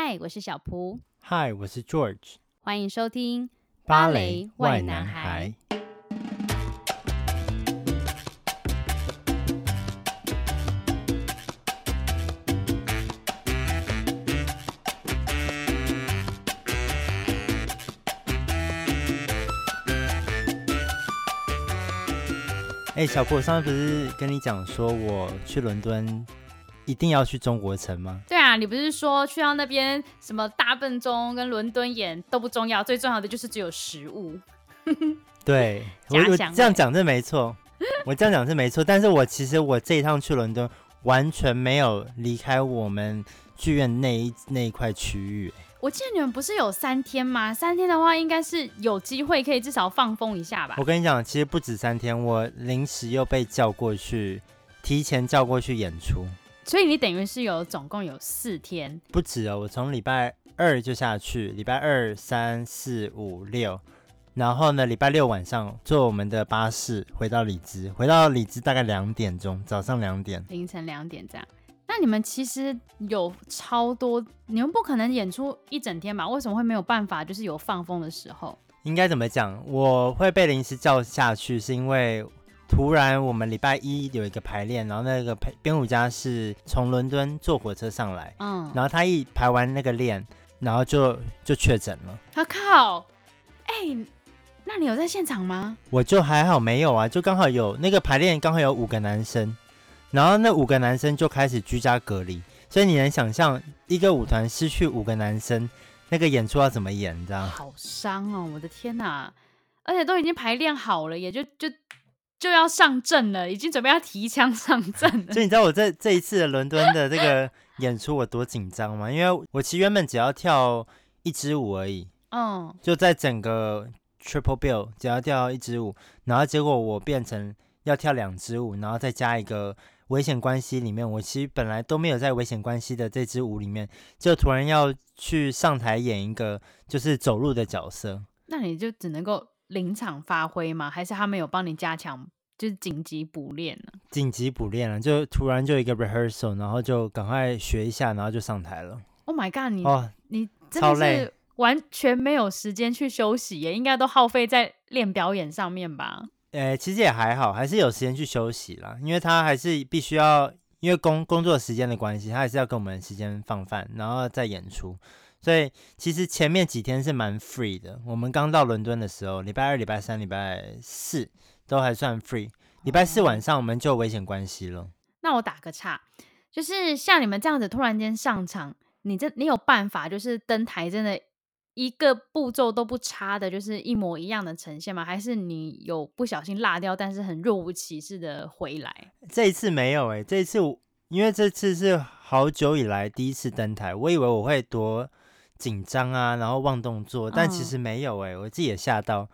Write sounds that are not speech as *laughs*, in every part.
嗨，我是小蒲。嗨，我是 George。欢迎收听芭蕾 why 男孩。哎、欸，小蒲，我上次不是跟你讲说我去伦敦一定要去中国城吗？对啊，你不是说去到那边什么大笨钟跟伦敦眼都不重要，最重要的就是只有食物。*laughs* *laughs* 对，我我这样讲是没错，我这样讲是没错，但是我其实我这一趟去伦敦完全没有离开我们剧院那一那一块区域。我记得你们不是有三天吗？三天的话，应该是有机会可以至少放风一下吧。我跟你讲，其实不止三天，我临时又被叫过去，提前叫过去演出。所以你等于是有总共有四天，不止哦。我从礼拜二就下去，礼拜二、三、四、五、六，然后呢，礼拜六晚上坐我们的巴士回到里兹，回到里兹大概两点钟，早上两点，凌晨两点这样。那你们其实有超多，你们不可能演出一整天吧？为什么会没有办法？就是有放风的时候，应该怎么讲？我会被临时叫下去，是因为突然我们礼拜一有一个排练，然后那个排编舞家是从伦敦坐火车上来，嗯，然后他一排完那个练，然后就就确诊了。他靠！哎、欸，那你有在现场吗？我就还好，没有啊，就刚好有那个排练，刚好有五个男生。然后那五个男生就开始居家隔离，所以你能想象一个舞团失去五个男生，那个演出要怎么演？这样好伤哦！我的天哪！而且都已经排练好了，也就就就要上阵了，已经准备要提枪上阵了。所以你知道我这这一次的伦敦的这个演出我多紧张吗？因为我其实原本只要跳一支舞而已，嗯，就在整个 Triple Bill 只要跳一支舞，然后结果我变成要跳两支舞，然后再加一个。危险关系里面，我其实本来都没有在危险关系的这支舞里面，就突然要去上台演一个就是走路的角色，那你就只能够临场发挥吗？还是他们有帮你加强，就是紧急补练呢？紧急补练了，就突然就一个 rehearsal，然后就赶快学一下，然后就上台了。Oh my god！你哦，你真的是完全没有时间去休息耶，应该都耗费在练表演上面吧？呃，其实也还好，还是有时间去休息啦。因为他还是必须要，因为工工作时间的关系，他还是要跟我们时间放饭，然后再演出。所以其实前面几天是蛮 free 的。我们刚到伦敦的时候，礼拜二、礼拜三、礼拜四都还算 free。礼拜四晚上我们就危险关系了。那我打个岔，就是像你们这样子突然间上场，你这你有办法就是登台真的？一个步骤都不差的，就是一模一样的呈现吗？还是你有不小心落掉，但是很若无其事的回来？这一次没有哎、欸，这一次因为这次是好久以来第一次登台，我以为我会多紧张啊，然后忘动作，但其实没有哎、欸，我自己也吓到，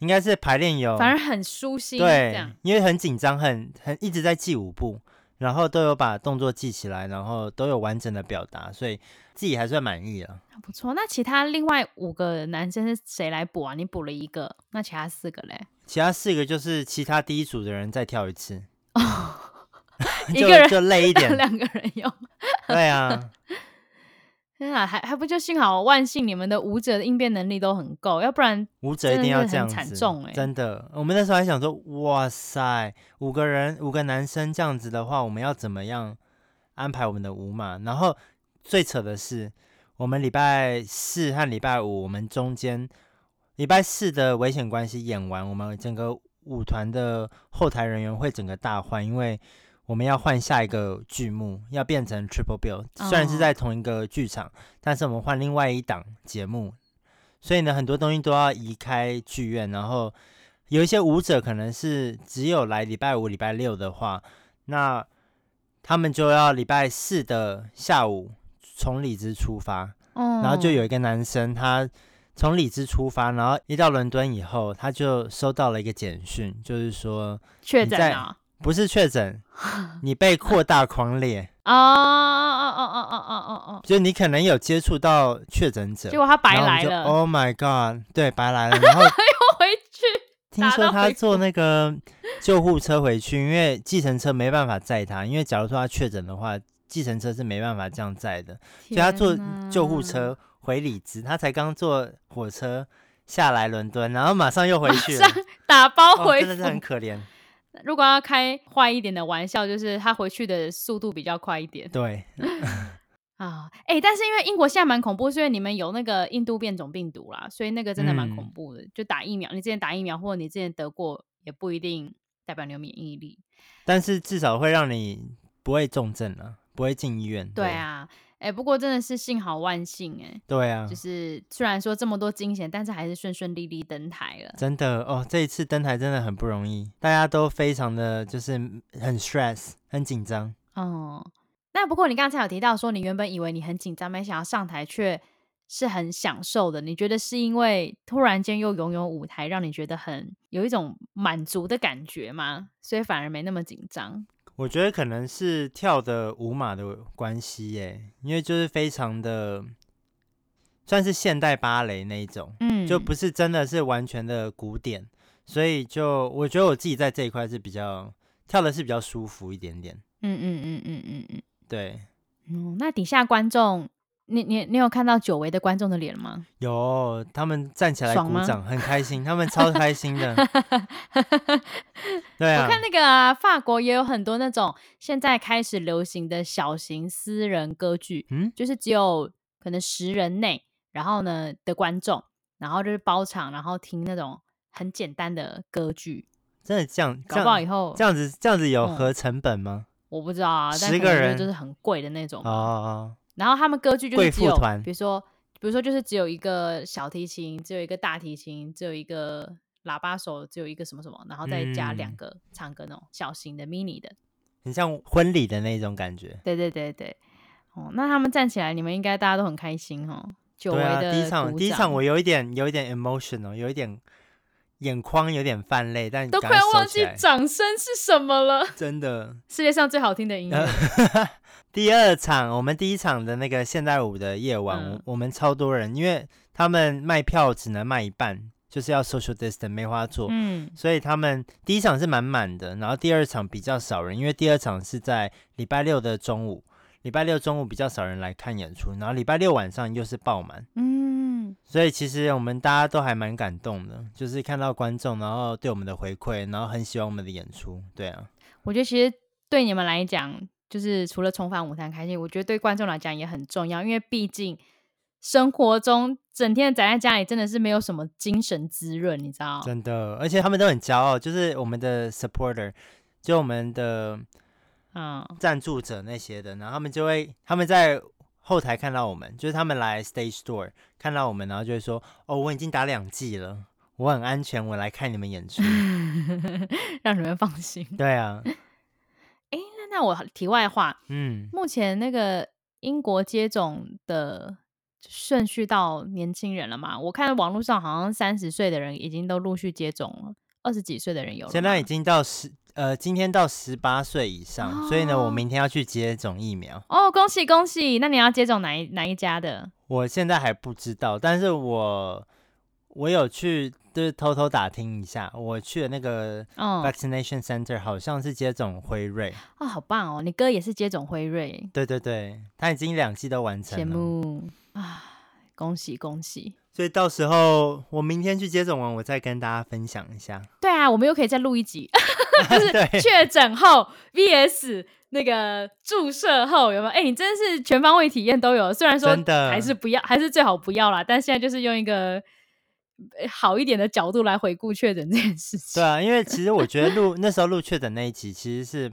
应该是排练有，反而很舒心。对，因为很紧张，很很一直在记舞步，然后都有把动作记起来，然后都有完整的表达，所以。自己还算满意了，不错。那其他另外五个男生是谁来补啊？你补了一个，那其他四个嘞？其他四个就是其他第一组的人再跳一次，*laughs* 一个人就累一点，*laughs* 两个人用。对啊，天啊，还还不就幸好万幸你们的舞者的应变能力都很够，要不然舞者一定要这样子，惨重哎、欸，真的。我们那时候还想说，哇塞，五个人五个男生这样子的话，我们要怎么样安排我们的舞码？然后。最扯的是，我们礼拜四和礼拜五，我们中间礼拜四的危险关系演完，我们整个舞团的后台人员会整个大换，因为我们要换下一个剧目，要变成 Triple Bill。虽然是在同一个剧场，但是我们换另外一档节目，所以呢，很多东西都要移开剧院。然后有一些舞者可能是只有来礼拜五、礼拜六的话，那他们就要礼拜四的下午。从里兹出发，嗯，然后就有一个男生，他从里兹出发，然后一到伦敦以后，他就收到了一个简讯，就是说确诊啊，不是确诊，*laughs* 你被扩大狂列哦哦哦哦哦哦哦，就你可能有接触到确诊者，结果他白来了，Oh my God，对，白来了，*laughs* 然后又回去，听说他坐那个救护车回去，因为计程车没办法载他，因为假如说他确诊的话。计程车是没办法这样载的，所以他坐救护车回里兹，他才刚坐火车下来伦敦，然后马上又回去了，打包回，哦，真的是很可怜。如果要开坏一点的玩笑，就是他回去的速度比较快一点。对，*laughs* 啊，哎、欸，但是因为英国现在蛮恐怖，是因为你们有那个印度变种病毒啦，所以那个真的蛮恐怖的。嗯、就打疫苗，你之前打疫苗，或者你之前得过，也不一定代表你有免疫力。但是至少会让你不会重症了，不会进医院。对啊。哎、欸，不过真的是幸好万幸哎、欸，对啊，就是虽然说这么多惊险，但是还是顺顺利利登台了。真的哦，这一次登台真的很不容易，大家都非常的就是很 stress，很紧张。哦，那不过你刚才有提到说，你原本以为你很紧张，没想到上台却是很享受的。你觉得是因为突然间又拥有舞台，让你觉得很有一种满足的感觉吗？所以反而没那么紧张。我觉得可能是跳的舞码的关系耶，因为就是非常的算是现代芭蕾那一种，嗯，就不是真的是完全的古典，所以就我觉得我自己在这一块是比较跳的是比较舒服一点点，嗯嗯嗯嗯嗯嗯，对，嗯，那底下观众。你你你有看到久违的观众的脸吗？有，他们站起来鼓掌，很开心，他们超开心的。*laughs* 对啊，我看那个啊，法国也有很多那种现在开始流行的小型私人歌剧，嗯，就是只有可能十人内，然后呢的观众，然后就是包场，然后听那种很简单的歌剧。真的这样？搞不好以后这样子这样子有合成本吗？嗯，我不知道啊，十个人就是很贵的那种。哦哦。然后他们歌剧就是只有，比如说，比如说就是只有一个小提琴，只有一个大提琴，只有一个喇叭手，只有一个什么什么，然后再加两个唱歌那种小型的 mini 的，很像婚礼的那种感觉。对对对对，哦，那他们站起来，你们应该大家都很开心哦。久违的第一场，第一场我有一点有一点 emotional，有一点眼眶有点泛泪，但都快要忘记掌声是什么了。真的，世界上最好听的音乐。*laughs* 第二场，我们第一场的那个现代舞的夜晚，嗯、我们超多人，因为他们卖票只能卖一半，就是要 social distance 梅花座，嗯，所以他们第一场是满满的，然后第二场比较少人，因为第二场是在礼拜六的中午，礼拜六中午比较少人来看演出，然后礼拜六晚上又是爆满，嗯，所以其实我们大家都还蛮感动的，就是看到观众，然后对我们的回馈，然后很喜欢我们的演出，对啊，我觉得其实对你们来讲。就是除了重返舞台开心，我觉得对观众来讲也很重要，因为毕竟生活中整天宅在家里，真的是没有什么精神滋润，你知道？真的，而且他们都很骄傲，就是我们的 supporter，就我们的嗯赞助者那些的，然后他们就会他们在后台看到我们，就是他们来 stage door 看到我们，然后就会说：“哦，我已经打两季了，我很安全，我来看你们演出，*laughs* 让你们放心。*laughs* ”对啊。那那我题外话，嗯，目前那个英国接种的顺序到年轻人了嘛？我看网络上好像三十岁的人已经都陆续接种了，二十几岁的人有了，现在已经到十呃，今天到十八岁以上，哦，所以呢，我明天要去接种疫苗。哦，恭喜恭喜！那你要接种哪一哪一家的？我现在还不知道，但是我我有去。就是偷偷打听一下，我去的那个 vaccination center 好像是接种辉瑞哦，好棒哦！你哥也是接种辉瑞，对对对，他已经两季都完成了，羡慕啊！恭喜恭喜！所以到时候我明天去接种完，我再跟大家分享一下。对啊，我们又可以再录一集，*laughs* *laughs* 就是确诊后 vs 那个注射后有没有？哎，你真的是全方位体验都有，虽然说还是不要，还是最好不要啦。但现在就是用一个。好一点的角度来回顾确诊这件事情。对啊，因为其实我觉得录 *laughs* 那时候录确诊那一集其实是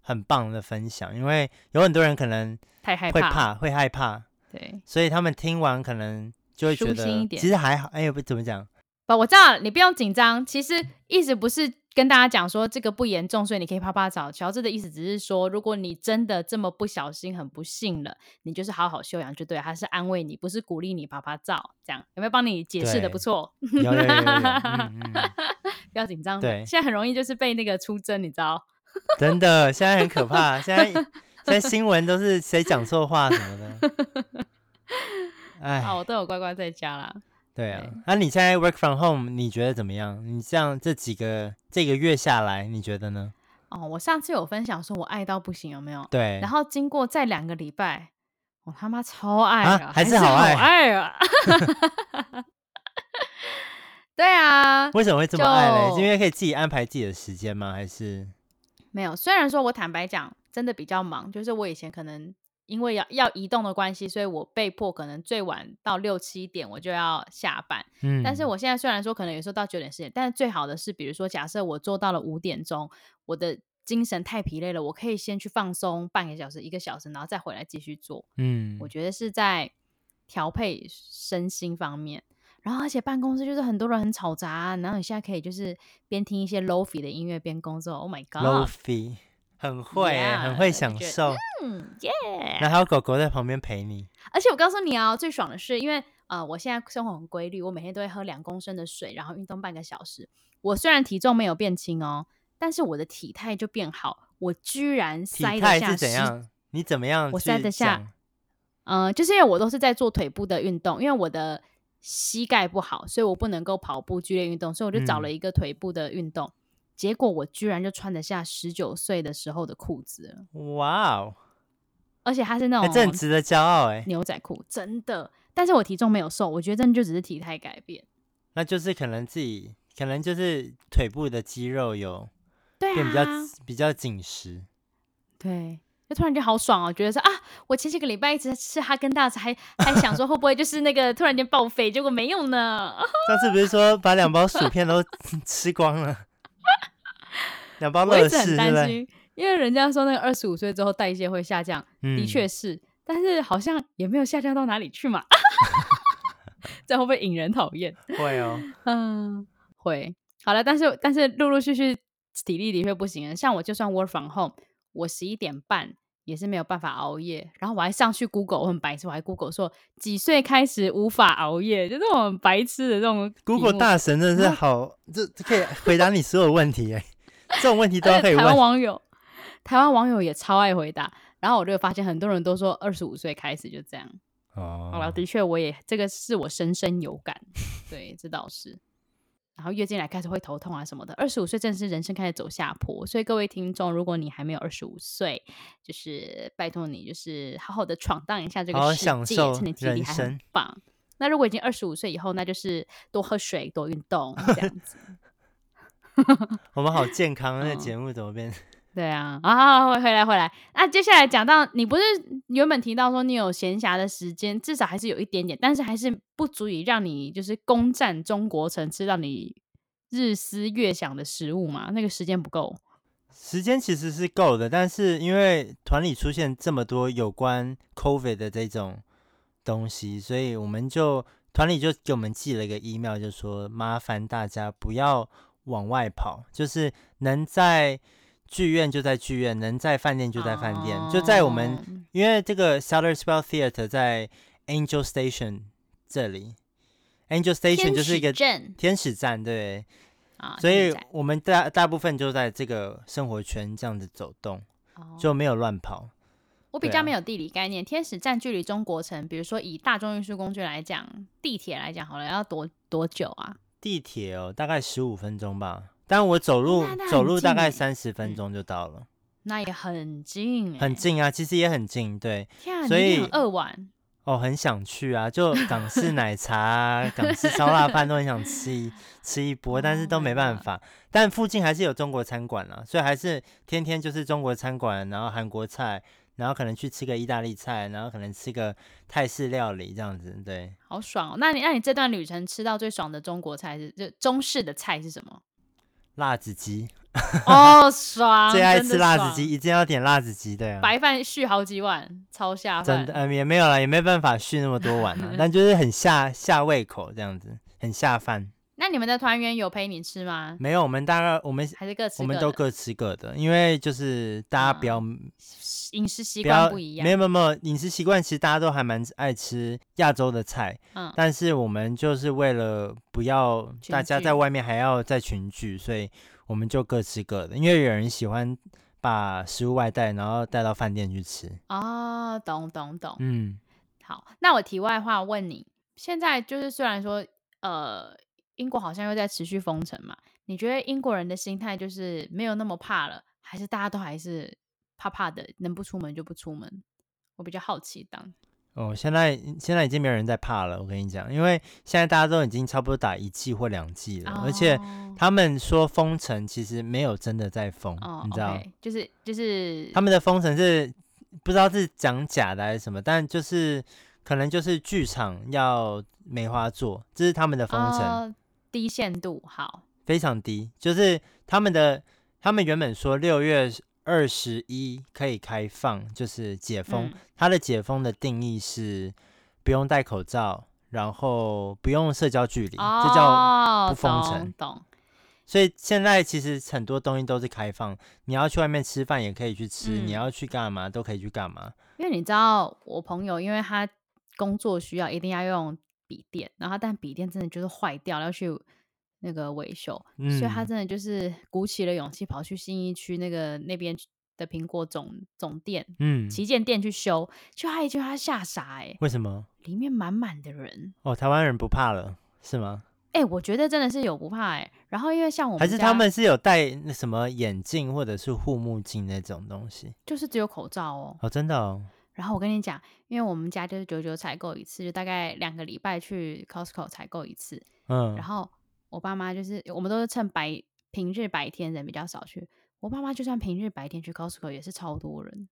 很棒的分享，因为有很多人可能太害怕，会害怕，对，所以他们听完可能就会觉得其实还好。哎，不怎么讲？不，我知道你不用紧张。其实意思不是。跟大家讲说这个不严重，所以你可以趴趴找。乔治的意思只是说，如果你真的这么不小心、很不幸了，你就是好好休养就对了。他是安慰你，不是鼓励你趴趴照。这样有没有帮你解释的不错？有有有有有嗯 *laughs* 嗯、*laughs* 不要紧张。对，现在很容易就是被那个出征，你知道？*laughs* 真的，现在很可怕。现在现在新闻都是谁讲错话什么的。哎，好，我都有乖乖在家啦。对啊，那你现在 work from home，你觉得怎么样？你这样这几个这个月下来，你觉得呢？哦，我上次有分享说我爱到不行，有没有？对。然后经过再两个礼拜，我他妈超爱啊，还是好爱，好爱啊！*laughs* 对啊。为什么会这么爱嘞？是因为可以自己安排自己的时间吗？还是没有？虽然说我坦白讲，真的比较忙，就是我以前可能。因为要要移动的关系，所以我被迫可能最晚到六七点我就要下班。嗯，但是我现在虽然说可能有时候到九点十点，但是最好的是，比如说假设我做到了五点钟，我的精神太疲累了，我可以先去放松半个小时、一个小时，然后再回来继续做。嗯，我觉得是在调配身心方面。然后而且办公室就是很多人很吵杂，然后你现在可以就是边听一些 Lo-fi 的音乐边工作。Oh my god！Lo-fi。很会，yeah, 很会享受，嗯，耶。然后还有狗狗在旁边陪你。而且我告诉你哦，最爽的是，因为呃，我现在生活很规律，我每天都会喝两公升的水，然后运动半个小时。我虽然体重没有变轻哦，但是我的体态就变好。我居然塞得下。体态是怎样？你怎么样？我塞得下。嗯、呃，就是因为我都是在做腿部的运动，因为我的膝盖不好，所以我不能够跑步剧烈运动，所以我就找了一个腿部的运动。嗯结果我居然就穿得下十九岁的时候的裤子，哇哦！而且它是那种很值得骄傲哎，牛仔裤真的。但是我体重没有瘦，我觉得真的就只是体态改变。那就是可能自己可能就是腿部的肌肉有变比较、啊、比较紧实，对，就突然间好爽哦，觉得说啊，我前几个礼拜一直在吃哈根达斯，还还想说会不会就是那个突然间爆肥，结果没有呢。上次不是说把两包薯片都 *laughs* 吃光了？*laughs* 两包乐事，我一直很担心，因为人家说那个二十五岁之后代谢会下降，嗯、的确是，但是好像也没有下降到哪里去嘛。*laughs* 这样会不会引人讨厌？会哦，*laughs* 嗯，会。好了，但是但是陆陆续续体力的确不行了。像我就算 work from home，我十一点半也是没有办法熬夜。然后我还上去 Google，我很白痴，我还 Google 说几岁开始无法熬夜，就这种白痴的这种。Google 大神真的是好，这这可以回答你所有问题哎。这种问题都可以问。台湾网友，台湾网友也超爱回答。然后我就发现很多人都说二十五岁开始就这样。哦，好了，的确我也这个是我深深有感。对，这倒是。然后月经来开始会头痛啊什么的。二十五岁正是人生开始走下坡，所以各位听众，如果你还没有二十五岁，就是拜托你，就是好好的闯荡一下这个世界，好好享受趁你体力还很棒。那如果已经二十五岁以后，那就是多喝水、多运动这样子。*laughs* 我们好健康，那个节目怎么变？对啊，啊，回回来回来。那接下来讲到你不是原本提到说你有闲暇的时间，至少还是有一点点，但是还是不足以让你就是攻占中国城，吃到你日思夜想的食物嘛？那个时间不够。时间其实是够的，但是因为团里出现这么多有关 COVID 的这种东西，所以我们就团里就给我们寄了一个 email，就说麻烦大家不要。往外跑，就是能在剧院就在剧院，能在饭店就在饭店，oh. 就在我们，因为这个 Salterswell Theatre 在 Angel Station 这里，Angel Station 就是一个天使站，对，oh, 所以我们大大部分就在这个生活圈这样子走动，oh. 就没有乱跑。我比较没有地理概念，啊、天使站距离中国城，比如说以大众运输工具来讲，地铁来讲好了，要多多久啊？地铁哦，大概十五分钟吧。但我走路走路大概三十分钟就到了，那也很近，很近啊，其实也很近，对。所以饿完哦，很想去啊，就港式奶茶、*laughs* 港式烧腊饭都很想吃一吃一波，但是都没办法。但附近还是有中国餐馆啦，所以还是天天就是中国餐馆，然后韩国菜。然后可能去吃个意大利菜，然后可能吃个泰式料理这样子，对，好爽哦。那你那你这段旅程吃到最爽的中国菜是就中式的菜是什么？辣子鸡。哦，爽！*laughs* 最爱吃辣子鸡，一定要点辣子鸡，对啊。白饭续好几碗，超下饭。真的，嗯，也没有了，也没办法续那么多碗了，*laughs* 但就是很下下胃口这样子，很下饭。那你们的团员有陪你吃吗？没有，我们大概我们还是各吃我们都各吃各的，因为就是大家不要、嗯、饮食习惯不一样。没有没有没有，饮食习惯其实大家都还蛮爱吃亚洲的菜，嗯，但是我们就是为了不要大家在外面还要再群聚，所以我们就各吃各的。因为有人喜欢把食物外带，然后带到饭店去吃。哦，懂懂懂，嗯，好，那我题外话问你，现在就是虽然说呃。英国好像又在持续封城嘛？你觉得英国人的心态就是没有那么怕了，还是大家都还是怕怕的，能不出门就不出门？我比较好奇当。哦，现在现在已经没有人在怕了。我跟你讲，因为现在大家都已经差不多打一剂或两剂了，哦、而且他们说封城其实没有真的在封，哦、你知道？Okay, 就是就是他们的封城是不知道是讲假的还是什么，但就是可能就是剧场要梅花座，这是他们的封城、哦，低限度好，非常低，就是他们的他们原本说六月。二十一可以开放，就是解封。嗯、它的解封的定义是不用戴口罩，然后不用社交距离，哦、这叫不封城。懂。懂。所以现在其实很多东西都是开放，你要去外面吃饭也可以去吃，嗯、你要去干嘛都可以去干嘛。因为你知道，我朋友因为他工作需要一定要用笔电，然后但笔电真的就是坏掉，要去。那个维修，嗯、所以他真的就是鼓起了勇气跑去新义区那个那边的苹果总总店，嗯，旗舰店去修，就他一句他吓傻哎、欸，为什么？里面满满的人哦，台湾人不怕了是吗？哎、欸，我觉得真的是有不怕哎、欸，然后因为像我们还是他们是有戴那什么眼镜或者是护目镜那种东西，就是只有口罩哦，哦，真的哦。然后我跟你讲，因为我们家就是九九采购一次，就大概两个礼拜去 Costco 采购一次，嗯，然后。我爸妈就是，我们都是趁白平日白天人比较少去。我爸妈就算平日白天去 Costco 也是超多人。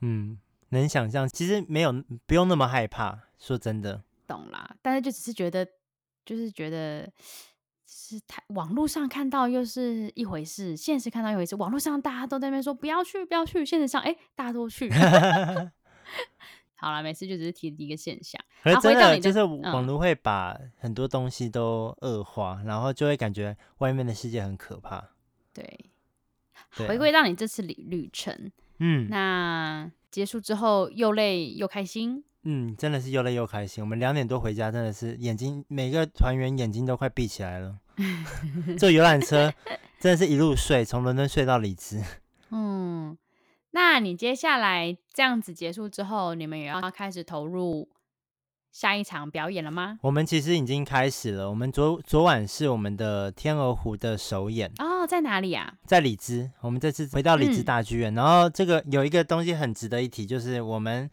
嗯，能想象，其实没有不用那么害怕。说真的，懂啦。但是就只是觉得，就是觉得是太网络上看到又是一回事，现实看到一回事。网络上大家都在那边说不要去，不要去。现实上，哎，大家都去。*laughs* *laughs* 好了，每次就只是提一个现象。可是真的，的就是网络会把很多东西都恶化，嗯、然后就会感觉外面的世界很可怕。对，回归到你这次旅旅程，嗯，那结束之后又累又开心。嗯，真的是又累又开心。我们两点多回家，真的是眼睛每个团员眼睛都快闭起来了。*laughs* 坐游览车真的是一路睡，从伦敦睡到里兹。嗯。那你接下来这样子结束之后，你们也要开始投入下一场表演了吗？我们其实已经开始了。我们昨昨晚是我们的《天鹅湖》的首演哦，在哪里啊？在里兹。我们这次回到里兹大剧院，嗯、然后这个有一个东西很值得一提，就是我们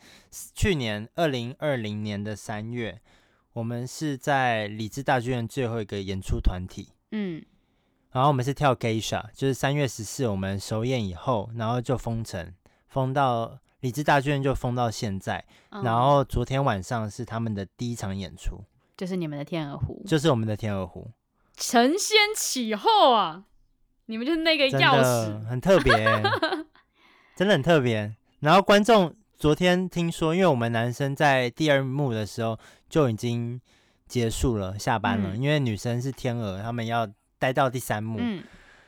去年二零二零年的三月，我们是在里兹大剧院最后一个演出团体。嗯。然后我们是跳 Geisha，就是三月十四我们首演以后，然后就封城，封到李志大剧院就封到现在。嗯、然后昨天晚上是他们的第一场演出，就是你们的天鹅湖，就是我们的天鹅湖，承先启后啊！你们就是那个钥匙，很特别，*laughs* 真的很特别。然后观众昨天听说，因为我们男生在第二幕的时候就已经结束了，下班了，嗯、因为女生是天鹅，他们要。待到第三幕，嗯、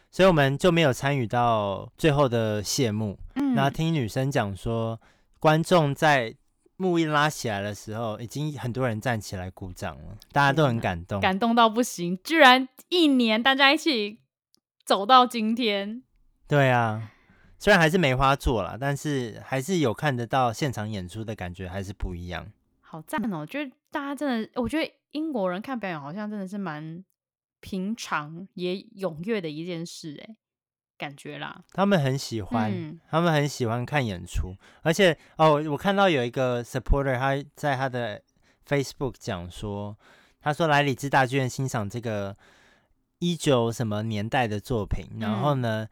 所以我们就没有参与到最后的谢幕。嗯、然后听女生讲说，观众在幕一拉起来的时候，已经很多人站起来鼓掌了，大家都很感动，感动到不行，居然一年大家一起走到今天。对啊，虽然还是梅花座啦，但是还是有看得到现场演出的感觉，还是不一样。好赞哦！我觉得大家真的，我觉得英国人看表演好像真的是蛮。平常也踊跃的一件事，哎，感觉啦，他们很喜欢，嗯、他们很喜欢看演出，而且哦，我看到有一个 supporter 他在他的 Facebook 讲说，他说来里兹大剧院欣赏这个一九什么年代的作品，然后呢，嗯、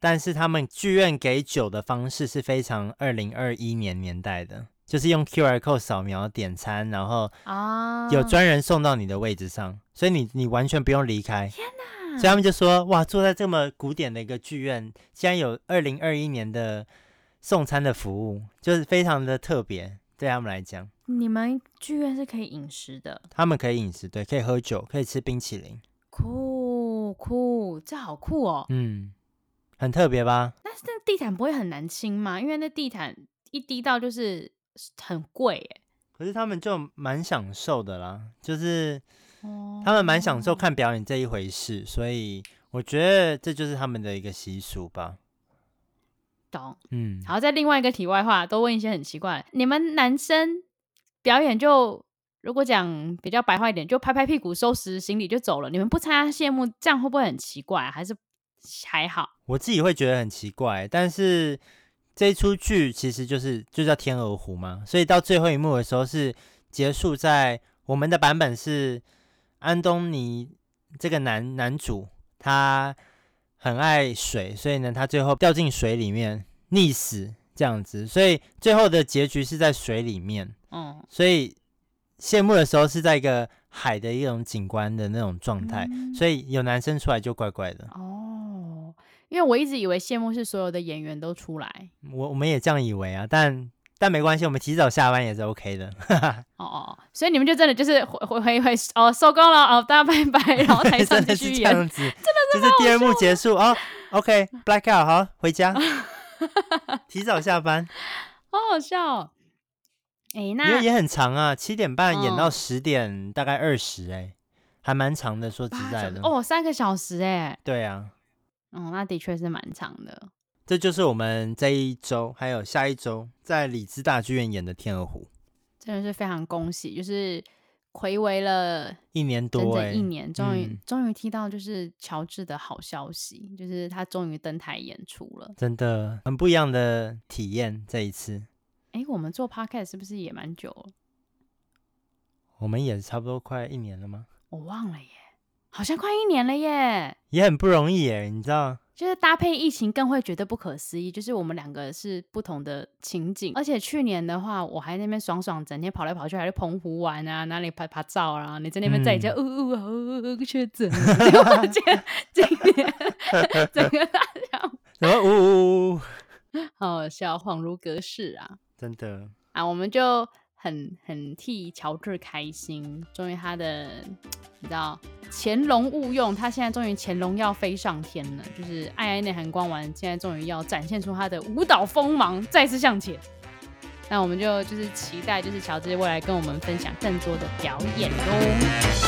但是他们剧院给酒的方式是非常二零二一年年代的。就是用 QR code 扫描点餐，然后啊，有专人送到你的位置上，哦、所以你你完全不用离开。天哪！所以他们就说，哇，坐在这么古典的一个剧院，竟然有二零二一年的送餐的服务，就是非常的特别，对他们来讲。你们剧院是可以饮食的？他们可以饮食，对，可以喝酒，可以吃冰淇淋。酷酷，这好酷哦。嗯，很特别吧？但是那地毯不会很难清吗？因为那地毯一滴到就是。很贵耶，可是他们就蛮享受的啦，就是他们蛮享受看表演这一回事，所以我觉得这就是他们的一个习俗吧。懂，嗯。好，在另外一个题外话，都问一些很奇怪，你们男生表演就如果讲比较白话一点，就拍拍屁股收拾行李就走了，你们不参加谢幕，这样会不会很奇怪啊？还是还好？我自己会觉得很奇怪，但是这一出剧其实就是就叫《天鹅湖》嘛，所以到最后一幕的时候是结束在我们的版本是安东尼这个男男主他很爱水，所以呢他最后掉进水里面溺死这样子，所以最后的结局是在水里面。嗯，所以谢幕的时候是在一个海的一种景观的那种状态，嗯、所以有男生出来就怪怪的。哦，因为我一直以为谢幕是所有的演员都出来，我我们也这样以为啊，但但没关系，我们提早下班也是 OK 的。*laughs* 哦哦，所以你们就真的就是回回回回哦收工了哦，大家拜拜，然后台上继续演，这样子，*laughs* 真的是就是第二幕结束哦，*laughs* OK blackout 好回家，提早下班，好好笑哦。哎，那因为也很长啊，七点半演到十点，大概二十，哎，还蛮长的。说实在的，哦，三个小时，哎，对啊，嗯，那的确是蛮长的。这就是我们这一周还有下一周在里兹大剧院演的《天鹅湖》，真的是非常恭喜，就是睽违了一年多，整整一年，终于终于听到就是乔治的好消息，就是他终于登台演出了，真的很不一样的体验，这一次。哎，我们做 podcast 是不是也蛮久了？我们也差不多快一年了吗？我忘了耶，好像快一年了耶，也很不容易耶，你知道？就是搭配疫情更会觉得不可思议，就是我们两个是不同的情景，而且去年的话，我还在那边爽爽，整天跑来跑去，还是澎湖玩啊，哪里拍拍照啊？你在那边在家，呜呜呜，确诊，我 *laughs* 今今年整个大家，*laughs* 什么呜呜呜，好好笑，恍如隔世啊！真的啊，我们就很很替乔治开心，终于他的你知道乾隆勿用，他现在终于乾隆要飞上天了，就是爱爱内涵光丸，现在终于要展现出他的舞蹈锋芒，再次向前。那我们就就是期待，就是乔治未来跟我们分享更多的表演喽。